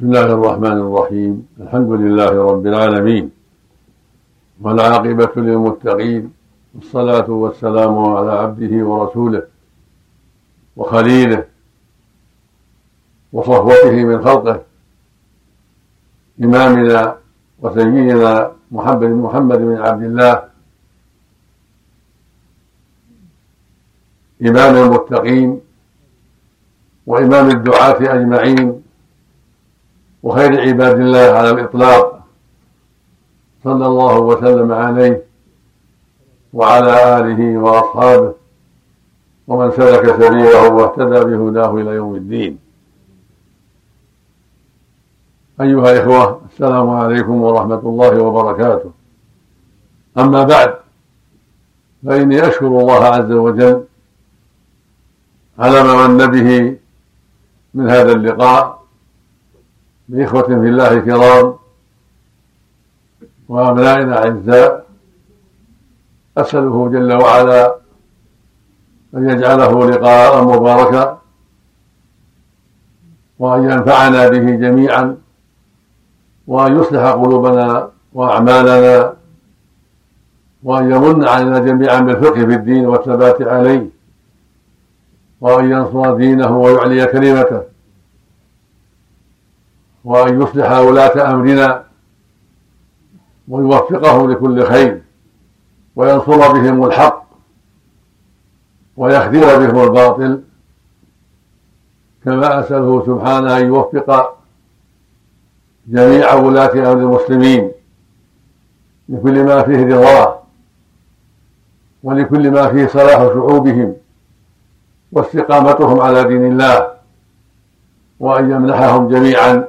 بسم الله الرحمن الرحيم. الحمد لله رب العالمين. والعاقبة للمتقين. والصلاة والسلام على عبده ورسوله. وخليله. وصفوته من خلقه. إمامنا وسيدنا محمد محمد بن عبد الله. إمام المتقين. وإمام الدعاة أجمعين. وخير عباد الله على الإطلاق. صلى الله وسلم عليه وعلى آله وأصحابه ومن سلك سبيله واهتدى بهداه إلى يوم الدين. أيها الإخوة السلام عليكم ورحمة الله وبركاته. أما بعد فإني أشكر الله عز وجل على ما من به من هذا اللقاء بإخوة في الله الكرام وأبنائنا أعزاء أسأله جل وعلا أن يجعله لقاء مباركا وأن ينفعنا به جميعا وأن يصلح قلوبنا وأعمالنا وأن يمن علينا جميعا بالفقه في الدين والثبات عليه وأن ينصر دينه ويعلي كلمته. وأن يصلح ولاة أمرنا ويوفقهم لكل خير وينصر بهم الحق ويخذل بهم الباطل. كما أسأله سبحانه أن يوفق جميع ولاة أمر المسلمين لكل ما فيه رضاه ولكل ما فيه صلاح شعوبهم واستقامتهم على دين الله وأن يمنحهم جميعا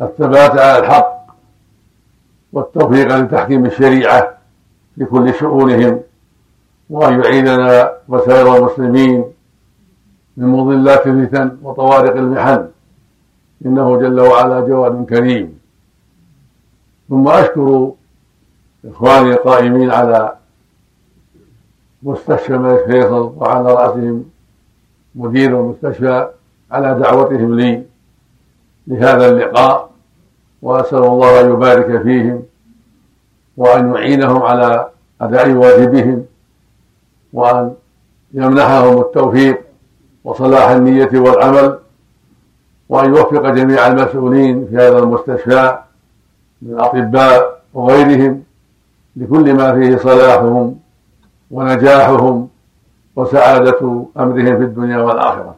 الثبات على الحق والتوفيق لتحكيم الشريعة في كل شؤونهم وأن يعيننا وسائر المسلمين من مضلات الفتن وطوارق المحن. إنه جل وعلا جواد كريم. ثم أشكر إخواني القائمين على مستشفى الملك فيصل وعلى رأسهم مدير المستشفى على دعوتهم لي لهذا اللقاء. وأسأل الله أن يبارك فيهم وأن يعينهم على أداء واجبهم وأن يمنحهم التوفيق وصلاح النية والعمل وأن يوفق جميع المسؤولين في هذا المستشفى من الأطباء وغيرهم لكل ما فيه صلاحهم ونجاحهم وسعادة أمرهم في الدنيا والآخرة.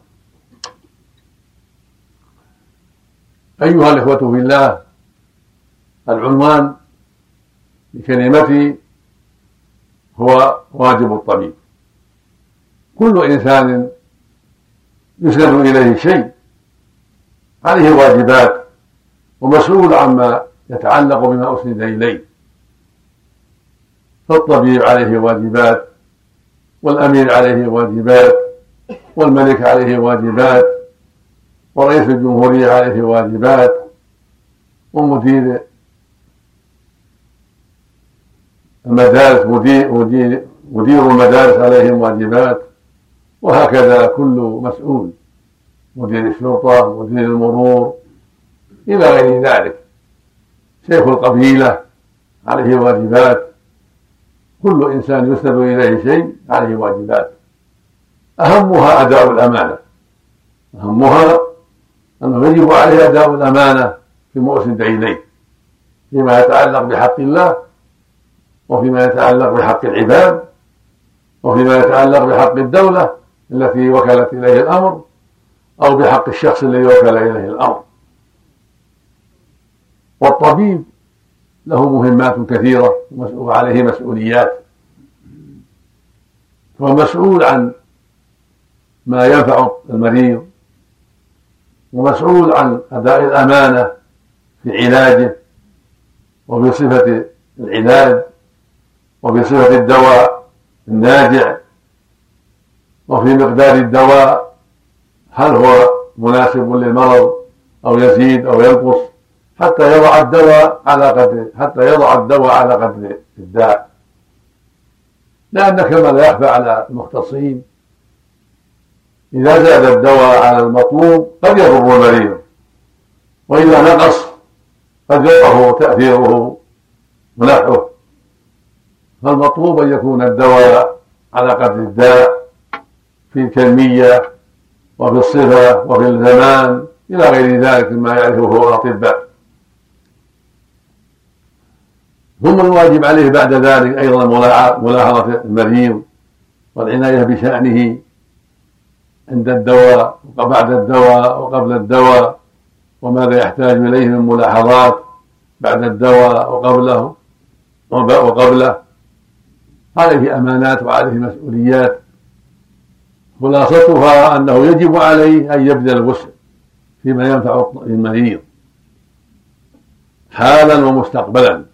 أيها الإخوة في الله العنوان لكلمتي هو واجب الطبيب. كل إنسان يسند إليه شيء. عليه واجبات ومسؤول عما يتعلق بما أسند إليه. فالطبيب عليه واجبات والأمير عليه واجبات والملك عليه واجبات ورئيس الجمهورية عليه واجبات ومدير المدارس مدير, مدير, المدارس عليهم واجبات وهكذا كل مسؤول. مدير الشرطة مدير المرور إلى غير ذلك. شيخ القبيلة عليه واجبات. كل إنسان يسند إليه شيء عليه واجبات. أهمها أداء الأمانة. أهمها أنه يجب عليه أداء الأمانة فيما أسند إليه فيما يتعلق بحق الله وفيما يتعلق بحق العباد وفيما يتعلق بحق الدولة التي وكلت إليه الأمر أو بحق الشخص الذي وكل إليه الأمر. والطبيب له مهمات كثيرة وعليه مسؤوليات. فهو مسؤول عن ما ينفع المريض ومسؤول عن أداء الأمانة في علاجه وفي صفة العلاج. وفي صفة الدواء الناجع وفي مقدار الدواء هل هو مناسب للمرض أو يزيد أو ينقص حتى يضع الدواء على قدر حتى يضع الدواء على قدر الداء. لأن كما لا يخفى على المختصين. إذا زاد الدواء على المطلوب قد يضر المريض. قد يضعف تأثيره ونفعه فالمطلوب أن يكون الدواء على قدر الداء في الكمية وفي الصفة وفي الزمان إلى غير ذلك مما يعرفه الأطباء. ثم الواجب عليه بعد ذلك أيضا ملاحظة المريض والعناية بشأنه عند الدواء وبعد الدواء وقبل الدواء وماذا يحتاج إليه من ملاحظات بعد الدواء وقبله وقبله. عليه أمانات وعليه مسؤوليات. خلاصتها أنه يجب عليه أن يبذل الوسع فيما ينفع المريض حالا ومستقبلا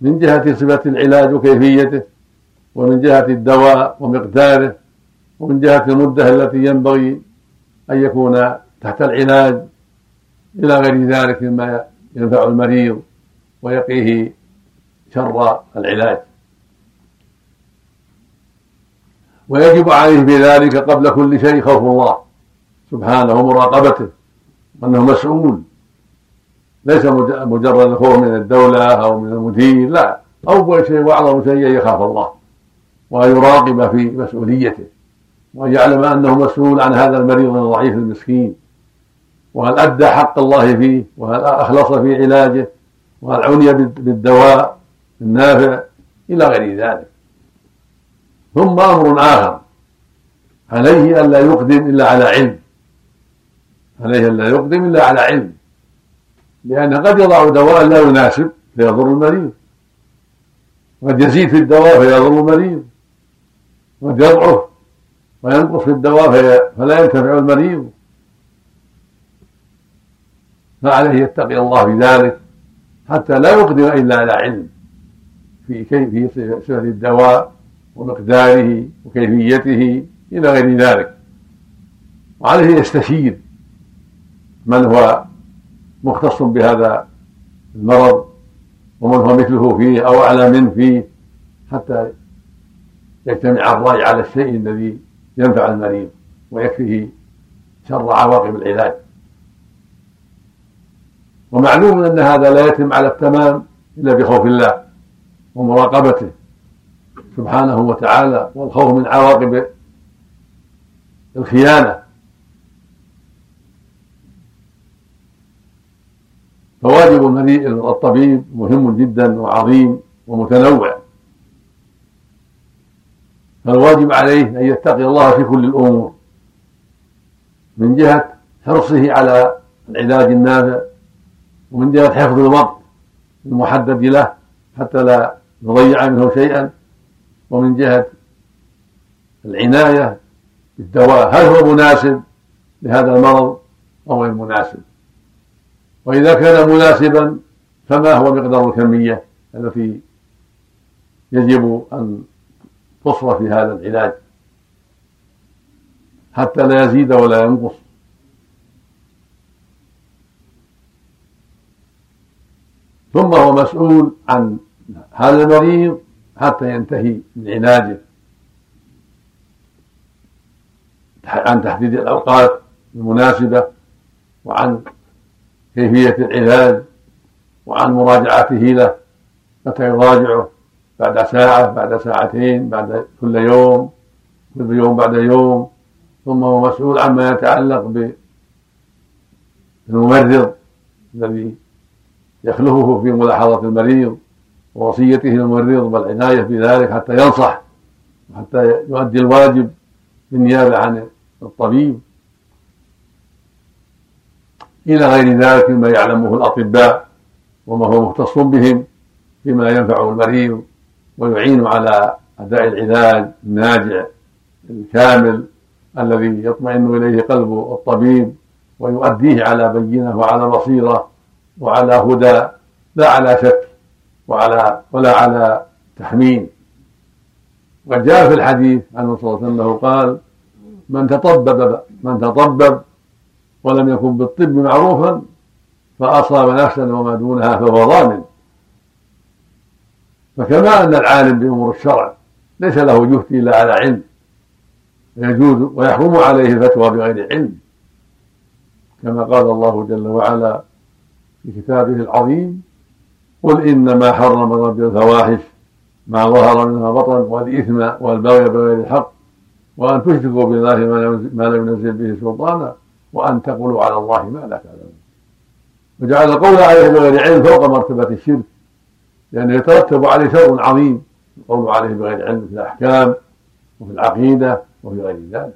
من جهة صفة العلاج وكيفيته ومن جهة الدواء ومقداره ومن جهة المدة التي ينبغي أن يكون تحت العلاج إلى غير ذلك مما ينفع المريض ويقيه شر العلاج. ويجب عليه في ذلك قبل كل شيء خوف الله سبحانه ومراقبته وأنه مسؤول. ليس مجرد الخوف من الدولة أو من المدير لا. أول شيء وأعظم شيء أن يخاف الله وأن يراقب في مسؤوليته وأن يعلم أنه مسؤول عن هذا المريض الضعيف المسكين وهل أدى حق الله فيه وهل أخلص في علاجه وهل عني بالدواء النافع إلى غير ذلك. ثم أمر آخر. عليه ألا يقدم إلا على علم. عليه ألا يقدم إلا على علم. لأنه قد يضع دواء لا يناسب فيضر المريض. قد يزيد في الدواء فيضر المريض. قد يضعف وينقص في الدواء فلا ينتفع المريض. فعليه يتقي الله في ذلك حتى لا يقدم إلا على علم. في كيف في الدواء ومقداره وكيفيته إلى غير ذلك. وعليه يستشير من هو مختص بهذا المرض ومن هو مثله فيه أو أعلى منه فيه حتى يجتمع الرأي على الشيء الذي ينفع المريض ويكفيه شر عواقب العلاج. ومعلوم أن هذا لا يتم على التمام إلا بخوف الله ومراقبته. سبحانه وتعالى والخوف من عواقب الخيانه فواجب المريء الطبيب مهم جدا وعظيم ومتنوع. فالواجب عليه أن يتقي الله في كل الأمور. من جهة حرصه على العلاج النافع ومن جهة حفظ الوقت المحدد له حتى لا نضيع منه شيئا. ومن جهة العناية بالدواء هل هو مناسب لهذا المرض؟ أو غير مناسب وإذا كان مناسبا فما هو مقدار الكمية التي يجب أن تصرف في هذا العلاج؟ حتى لا يزيد ولا ينقص. ثم هو مسؤول عن هذا المريض حتى ينتهي من علاجه عن تحديد الأوقات المناسبة وعن كيفية العلاج وعن مراجعته له متى يراجعه؟ بعد ساعة بعد ساعتين بعد كل يوم كل يوم بعد يوم. ثم هو مسؤول عما يتعلق بالممرض الذي يخلفه في ملاحظة المريض. ووصيته للممرض والعناية بذلك حتى ينصح وحتى يؤدي الواجب بالنيابة عن الطبيب. إلى غير ذلك مما يعلمه الأطباء وما هو مختص بهم فيما ينفع المريض ويعين على أداء العلاج الناجع الكامل الذي يطمئن إليه قلب الطبيب ويؤديه على بينة وعلى بصيرة وعلى هدى لا على شك وعلى ولا على تحميم. وقد جاء في الحديث عنه صلى الله عليه وسلم قال من تطبب من تطبب ولم يكن بالطب معروفا فأصاب نفسا وما دونها فهو ضامن فكما أن العالم بأمور الشرع ليس له يفتي إلا على علم يجوز ويحرم عليه الفتوى بغير علم. كما قال الله جل وعلا في كتابه العظيم قل إنما حرم ربي الفواحش ما ظهر منها بطن والإثم والبغي بغير الحق وأن تشركوا بالله ما لم ينزل به سلطانا وأن تقولوا على الله ما لا تعلمون. وجعل القول عليه بغير علم فوق مرتبة الشرك لأنه يترتب عليه شر عظيم القول عليه بغير علم في الأحكام وفي العقيدة وفي غير ذلك.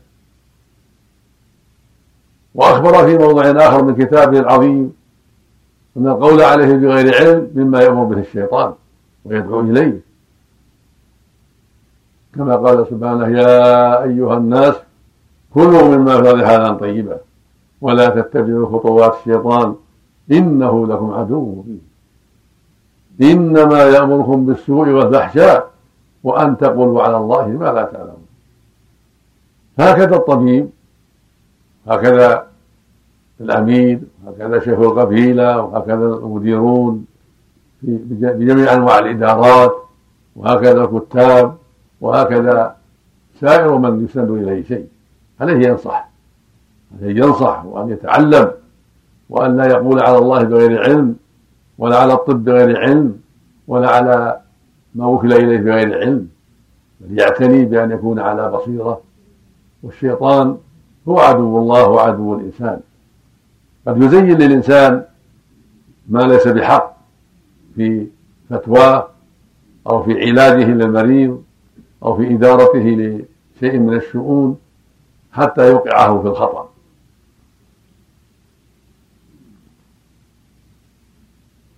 وأخبر في موضع آخر من كتابه العظيم أن القول عليه بغير علم مما يأمر به الشيطان ويدعو إليه. كما قال سبحانه يا أيها الناس كلوا مما في حالا طيبا ولا تتبعوا خطوات الشيطان إنه لكم عدو مبين. إنما يأمركم بالسوء والفحشاء وأن تقولوا على الله ما لا تعلمون. هكذا الطبيب هكذا الأمير وهكذا شيخ القبيلة وهكذا المديرون في بجميع أنواع الإدارات وهكذا الكتاب وهكذا سائر من يسند إليه شيء. عليه ينصح. عليه ينصح وأن يتعلم وأن لا يقول على الله بغير علم ولا على الطب بغير علم ولا على ما وكل إليه بغير علم. بل يعتني بأن يكون على بصيرة. والشيطان هو عدو الله وعدو الإنسان. قد يزين للإنسان ما ليس بحق في فتواه أو في علاجه للمريض أو في إدارته لشيء من الشؤون حتى يوقعه في الخطأ.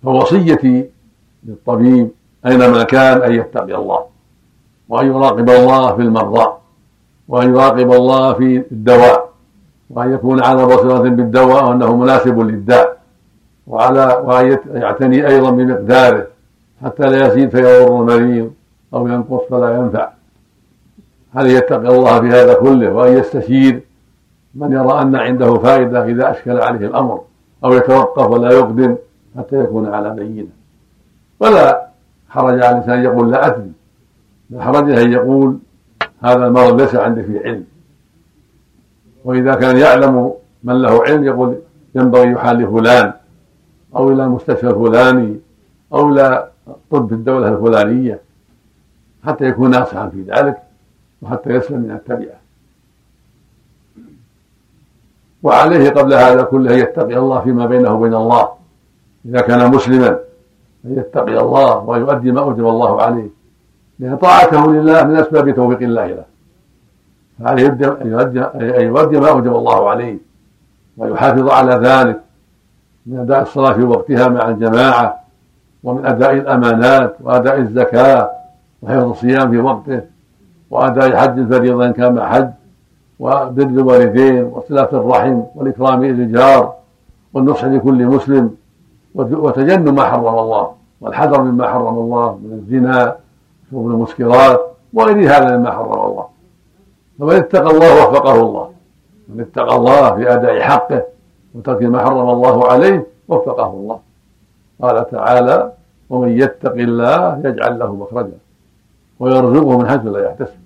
فوصيتي للطبيب أينما كان أن يتقي الله وأن يراقب الله في المرضى وأن يراقب الله في الدواء. وأن يكون على بصيرة بالدواء وأنه مناسب للداء وعلى وأن يعتني أيضا بمقداره حتى لا يزيد فيضر المريض أو ينقص فلا ينفع. عليه يتقي الله في هذا كله وأن يستشير من يرى أن عنده فائدة إذا أشكل عليه الأمر أو يتوقف ولا يقدم حتى يكون على بينة؟ ولا حرج على الإنسان يقول لا أدري. لا حرج أن يقول هذا المرض ليس عندي فيه علم. وإذا كان يعلم من له علم يقول ينبغي يحال لفلان أو إلى المستشفى الفلاني أو إلى طب الدولة الفلانية حتى يكون ناصحا في ذلك وحتى يسلم من التبعة. وعليه قبل هذا كله يتقي الله فيما بينه وبين الله. إذا كان مسلما أن يتقي الله ويؤدي ما أوجب الله عليه. لأن طاعته لله من أسباب توفيق الله له. فعليه أن يؤدي ما أوجب الله عليه ويحافظ على ذلك من أداء الصلاة في وقتها مع الجماعة ومن أداء الأمانات وأداء الزكاة وحفظ الصيام في وقته وأداء حج الفريضة إن كان حج وبر الوالدين وصلة الرحم والإكرام للجار والنصح لكل مسلم وتجنب ما حرم الله والحذر مما حرم الله من الزنا شرب المسكرات وغير هذا مما حرم الله. فمن اتقى الله وفقه الله. من اتقى الله في أداء حقه وترك ما حرم الله عليه وفقه الله. قال تعالى ومن يتق الله يجعل له مخرجا ويرزقه من حيث لا يحتسب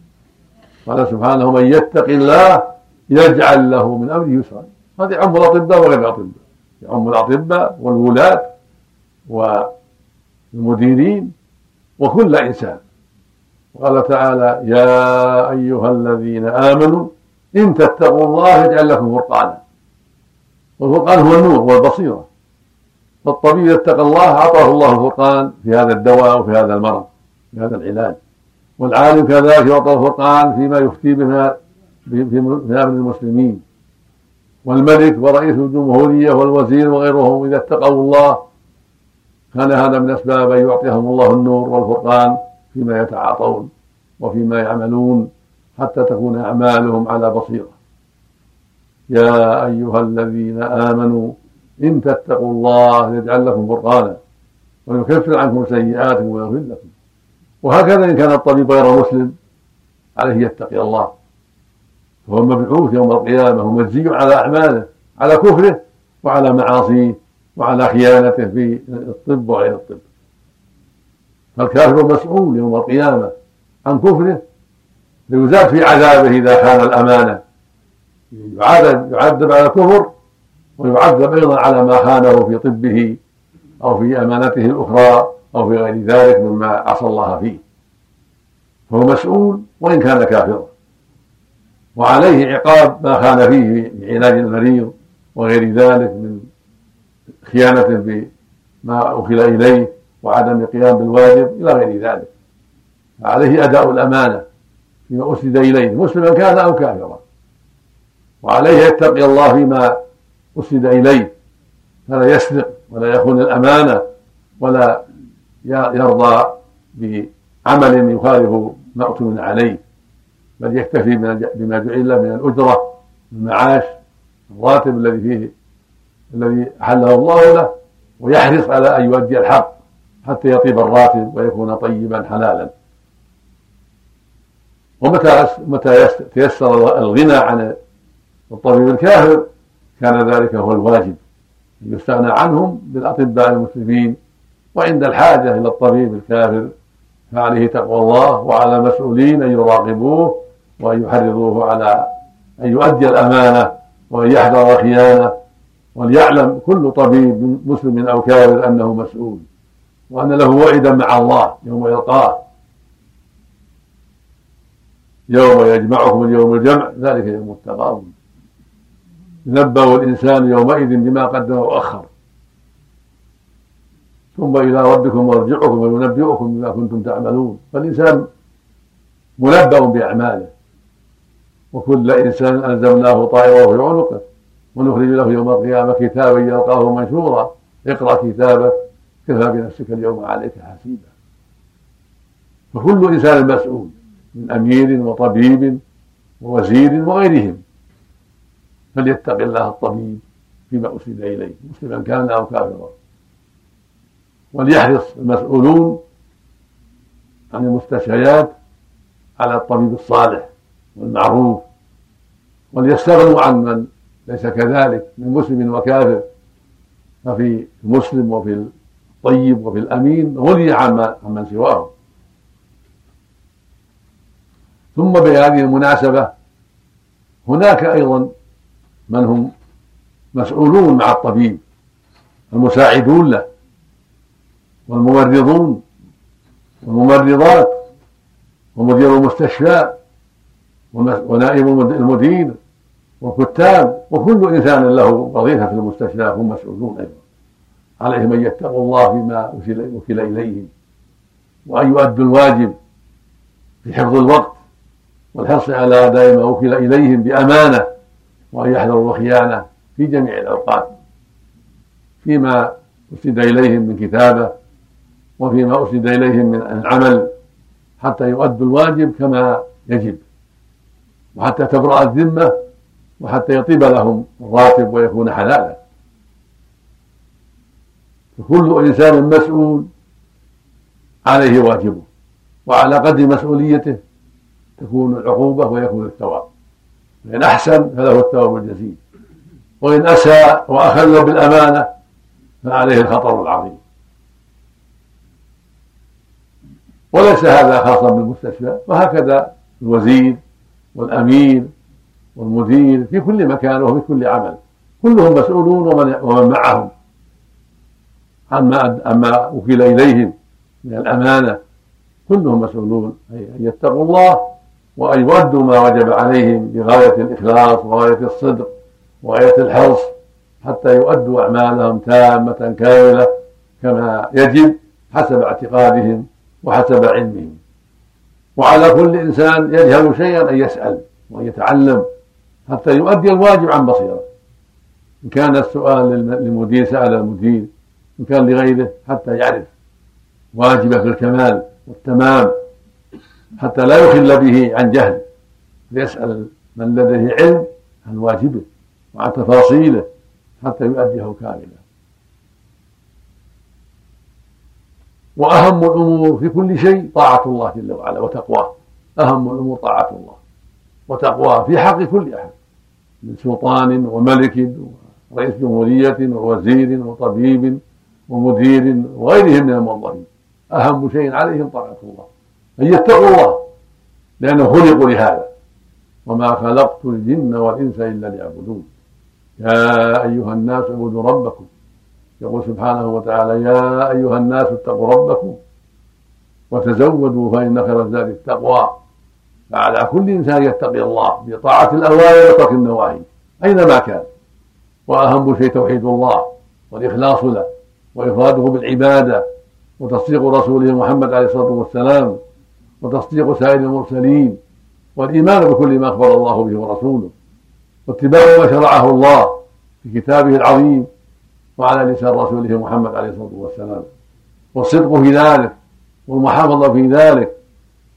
قال سبحانه من يتق الله يجعل له من أمره يسرا هذا يعم الأطباء وغير الأطباء. يعم الأطباء والولاة والمديرين وكل إنسان. وقال تعالى يا أيها الذين آمنوا إن تتقوا الله يجعل لكم فرقانا. والفرقان هو النور والبصيرة. فالطبيب اتقى الله أعطاه الله الفرقان في هذا الدواء وفي هذا المرض في هذا العلاج. والعالم كذلك يعطى الفرقان فيما يفتي بها في أمر المسلمين. والملك ورئيس الجمهورية والوزير وغيرهم إذا اتقوا الله كان هذا من أسباب أن يعطيهم الله النور والفرقان. فيما يتعاطون وفيما يعملون حتى تكون أعمالهم على بصيرة. يا أيها الذين آمنوا إن تتقوا الله يجعل لكم فرقانا ويكفر عنكم سيئاتكم ويغفر لكم. وهكذا إن كان الطبيب غير مسلم عليه يتقي الله. فهو مبعوث يوم القيامة ومجزي على أعماله على كفره وعلى معاصيه وعلى خيانته في الطب وغير الطب. فالكافر مسؤول يوم القيامة عن كفره فيزاد في عذابه إذا خان الأمانة. يعذب على الكفر ويعذب أيضا على ما خانه في طبه أو في أمانته الأخرى أو في غير ذلك مما عصى الله فيه. فهو مسؤول وإن كان كافرا. وعليه عقاب ما كان فيه بعلاج المريض وغير ذلك من خيانة بما أوكل إليه. وعدم القيام بالواجب إلى غير ذلك. فعليه أداء الأمانة فيما أسند إليه مسلما كان أو كافرا. وعليه يتقي الله فيما أسند إليه. فلا يسرق ولا يخون الأمانة ولا يرضى بعمل يخالف ما أؤتمن عليه. بل يكتفي بما جعل من الأجرة المعاش الراتب الذي فيه الذي أحله الله له ويحرص على أن يؤدي الحق. حتى يطيب الراتب ويكون طيبا حلالا. ومتى متى تيسر الغنى عن الطبيب الكافر كان ذلك هو الواجب. يستغنى عنهم بالأطباء المسلمين وعند الحاجة إلى الطبيب الكافر فعليه تقوى الله وعلى المسؤولين أن يراقبوه وأن يحرضوه على أن يؤدي الأمانة وأن يحذر الخيانة. وليعلم كل طبيب مسلم أو كافر أنه مسؤول. وأن له وعدا مع الله يوم يلقاه. يوم يجمعكم اليوم الجمع ذلك يوم التغابن. ينبأ الإنسان يومئذ بما قدم وأخر. ثم إلى ربكم مرجعكم وينبئكم بما كنتم تعملون. فالإنسان منبأ بأعماله. وكل إنسان ألزمناه طائره في عنقه. ونخرج له يوم القيامة كتابا يلقاه منشورا. اقرأ كتابك. كفى بنفسك اليوم عليك حسيبا. فكل إنسان مسؤول من أمير وطبيب ووزير وغيرهم. فليتق الله الطبيب فيما أسند إليه مسلما كان أو كافرا. وليحرص المسؤولون عن المستشفيات على الطبيب الصالح والمعروف. وليستغنوا عن من ليس كذلك من مسلم وكافر. ففي المسلم وفي الطيب وفي الأمين غني عن من سواه. ثم بهذه المناسبة هناك أيضا من هم مسؤولون مع الطبيب المساعدون له والممرضون والممرضات ومدير المستشفى ونائب المدير والكتاب وكل إنسان له وظيفة في المستشفى هم مسؤولون أيضا. عليهم أن يتقوا الله فيما وكل اليهم وأن يؤدوا الواجب في حفظ الوقت والحرص على اداء ما وكل إليهم بأمانة وأن يحذروا الخيانة في جميع الأوقات فيما أسند إليهم من كتابة وفيما أسند إليهم من العمل حتى يؤدوا الواجب كما يجب وحتى تبرأ الذمة وحتى يطيب لهم الراتب ويكون حلالا. فكل إنسان مسؤول عليه واجبه وعلى قدر مسؤوليته تكون العقوبة ويكون الثواب. فإن أحسن فله الثواب الجزيل وإن أساء وأخل بالأمانة فعليه الخطر العظيم. وليس هذا خاصا بالمستشفى وهكذا الوزير والأمير والمدير في كل مكان وفي كل عمل. كلهم مسؤولون ومن, ومن معهم. عما عما وكل إليهم من الأمانة. كلهم مسؤولون أي أن يتقوا الله وأن يؤدوا ما وجب عليهم بغاية الإخلاص وغاية الصدق وغاية الحرص حتى يؤدوا أعمالهم تامة كاملة كما يجب حسب اعتقادهم وحسب علمهم. وعلى كل إنسان يجهل شيئا أن يسأل وأن يتعلم حتى يؤدي الواجب عن بصيرة. إن كان السؤال للمدير سأل المدير إن كان لغيره حتى يعرف واجبه في الكمال والتمام حتى لا يخل به عن جهل. ليسأل من لديه علم عن واجبه وعن تفاصيله حتى يؤديه كاملا. وأهم الأمور في كل شيء طاعة الله جل وعلا وتقواه أهم الأمور طاعة الله وتقواه في حق كل أحد من سلطان وملك ورئيس جمهورية ووزير وطبيب ومدير وغيرهم من الموظفين أهم شيء عليهم طاعة الله أن يتقوا الله لأنهم خلقوا لهذا. وما خلقت الجن والإنس إلا ليعبدون. يا أيها الناس اعبدوا ربكم. يقول سبحانه وتعالى يا أيها الناس اتقوا ربكم وتزودوا فإن خير الزاد التقوى. فعلى كل إنسان يتقي الله بطاعة الأوامر وترك النواهي أينما كان. وأهم شيء توحيد الله والإخلاص له. وإفراده بالعبادة وتصديق رسوله محمد عليه الصلاة والسلام وتصديق سائر المرسلين والإيمان بكل ما أخبر الله به ورسوله واتباع ما شرعه الله في كتابه العظيم وعلى لسان رسوله محمد عليه الصلاة والسلام والصدق في ذلك والمحافظة في ذلك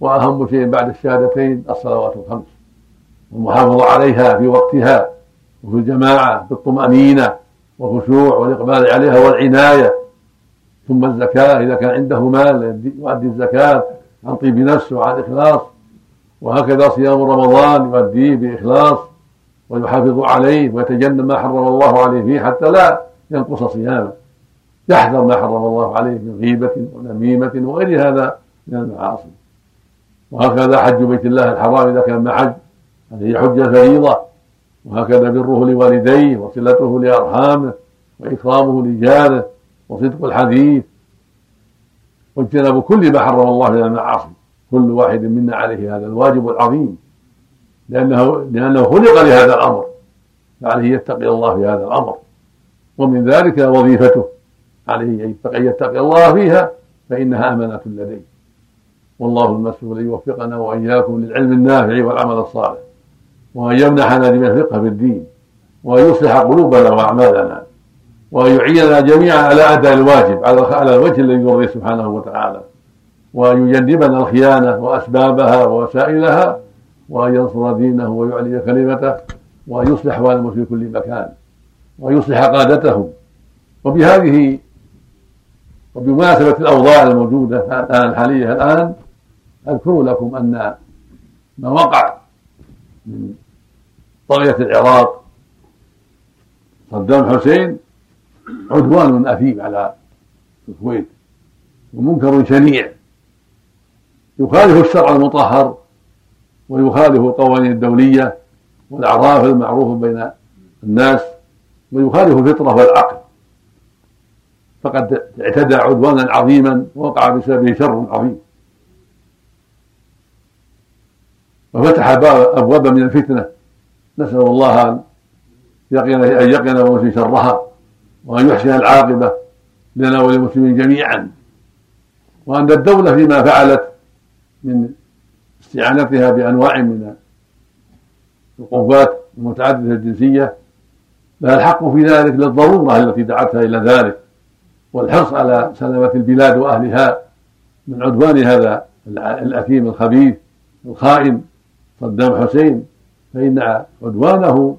وأهم شيء بعد الشهادتين الصلوات الخمس والمحافظة عليها في وقتها وفي الجماعة بالطمأنينة والخشوع والإقبال عليها والعناية. ثم الزكاة إذا كان عنده مال يؤدي الزكاة عن طيب نفسه وعن إخلاص وهكذا صيام رمضان يؤديه بإخلاص ويحافظ عليه ويتجنب ما حرم الله عليه فيه حتى لا ينقص صيامه. يحذر ما حرم الله عليه من غيبة ونميمة وغير هذا من المعاصي. وهكذا حج بيت الله الحرام إذا كان حج هذه حجة فريضة. وهكذا بره لوالديه وصلته لأرحامه وإكرامه لجاره وصدق الحديث. واجتناب كل ما حرم الله من المعاصي كل واحد منا عليه هذا الواجب العظيم لأنه لأنه خلق لهذا الأمر فعليه يتقي الله في هذا الأمر. ومن ذلك وظيفته عليه أن يتقي الله فيها فإنها أمانة لديه. والله المسؤول أن يوفقنا وإياكم للعلم النافع والعمل الصالح. وأن يمنحنا لما الفقه في الدين وأن يصلح قلوبنا وأعمالنا وأن يعيننا جميعا على أداء الواجب على الوجه الذي يرضيه سبحانه وتعالى. وأن يجنبنا الخيانة وأسبابها ووسائلها وأن ينصر دينه ويعلي كلمته وأن يصلح أحوالهم في كل مكان وأن يصلح قادتهم. وبهذه وبمناسبة الأوضاع الموجودة الآن الحالية الآن أذكر لكم أن ما وقع من طغية العراق صدام حسين عدوان أثيم على الكويت ومنكر شنيع. يخالف الشرع المطهر ويخالف القوانين الدولية والأعراف المعروفة بين الناس ويخالف الفطرة والعقل. فقد اعتدى عدوانا عظيما ووقع بسببه شر عظيم. وفتح ابوابا من الفتنة. نسأل الله أن يقينا أن يقينا ويمسي شرها وأن يحسن العاقبة لنا وللمسلمين جميعا. وأن الدولة فيما فعلت من استعانتها بأنواع من القوات المتعددة الجنسية لها الحق في ذلك للضرورة التي دعتها إلى ذلك والحرص على سلامة البلاد وأهلها من عدوان هذا الأثيم الخبيث الخائن. صدام حسين فإن عدوانه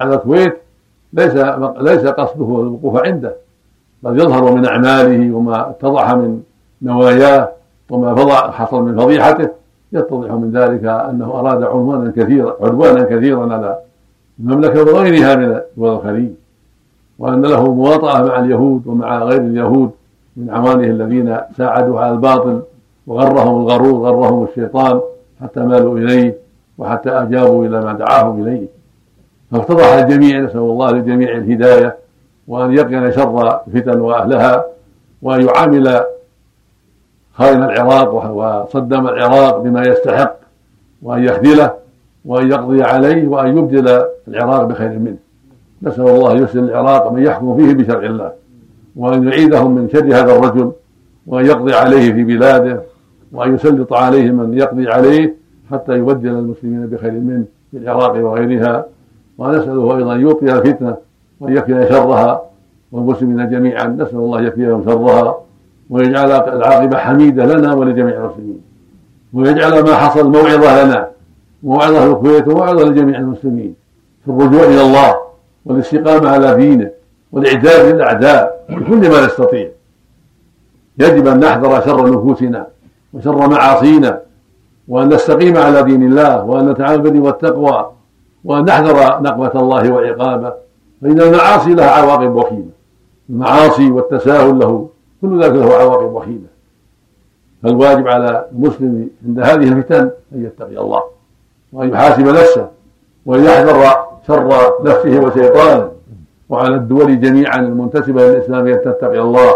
على الكويت ليس ليس قصده الوقوف عنده بل يظهر من أعماله وما اتضح من نواياه وما حصل من فضيحته. يتضح من ذلك أنه أراد عدوانا كثيرا عدوانا كثيرا على المملكة وغيرها من دول الخليج وأن له مواطأة مع اليهود ومع غير اليهود من أعوانه الذين ساعدوا على الباطل وغرهم الغرور غرهم الشيطان. حتى مالوا إليه وحتى أجابوا إلى ما دعاهم إليه. فافتضح الجميع نسأل الله للجميع الهداية وأن يقين شر الفتن وأهلها وأن يعامل خائن العراق وصدم العراق بما يستحق وأن يخذله وأن يقضي عليه وأن يبدل العراق بخير منه. نسأل الله يسلم العراق من يحكم فيه بشرع الله وأن يعيدهم من شر هذا الرجل وأن يقضي عليه في بلاده وأن يسلط عليه من يقضي عليه حتى يبدل المسلمين بخير منه في العراق وغيرها. ونسأله أيضا أن يوقي الفتنة وأن يكفي شرها والمسلمين جميعا. نسأل الله يكفيهم شرها ويجعل العاقبة حميدة لنا ولجميع المسلمين. ويجعل ما حصل موعظة لنا موعظة للكويت وموعظة لجميع المسلمين. في الرجوع إلى الله والاستقامة على دينه والإعداد للأعداء بكل ما نستطيع. يجب أن نحذر شر نفوسنا. وشر معاصينا وأن نستقيم على دين الله وأن نتعامل بالبر والتقوى وأن نحذر نقمة الله وعقابه فإن المعاصي لها عواقب وخيمة. المعاصي والتساهل له كل ذلك له عواقب وخيمة. فالواجب على المسلم عند هذه الفتن أن يتقي الله وأن يحاسب نفسه وأن يحذر شر نفسه وشيطانه وعلى الدول جميعا المنتسبة للإسلام أن تتقي الله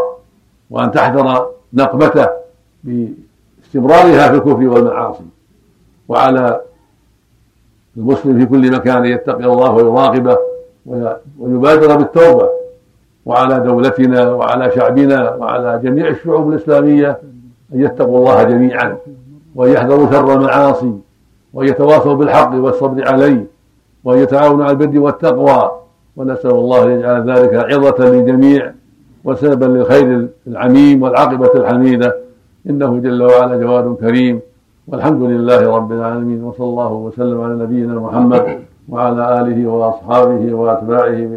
وأن تحذر نقمته باستمرارها في الكفر والمعاصي وعلى المسلم في كل مكان يتقي الله ويراقبه ويبادر بالتوبة وعلى دولتنا وعلى شعبنا وعلى جميع الشعوب الإسلامية أن يتقوا الله جميعا وأن يحذروا شر المعاصي وأن يتواصوا بالحق والصبر عليه وأن يتعاونوا على البر والتقوى ونسأل الله أن يجعل ذلك عظة للجميع وسببا للخير العميم والعاقبة الحميدة إنه جل وعلا جواد كريم. والحمد لله رب العالمين وصلى الله وسلم على نبينا محمد وعلى آله وأصحابه وأتباعه.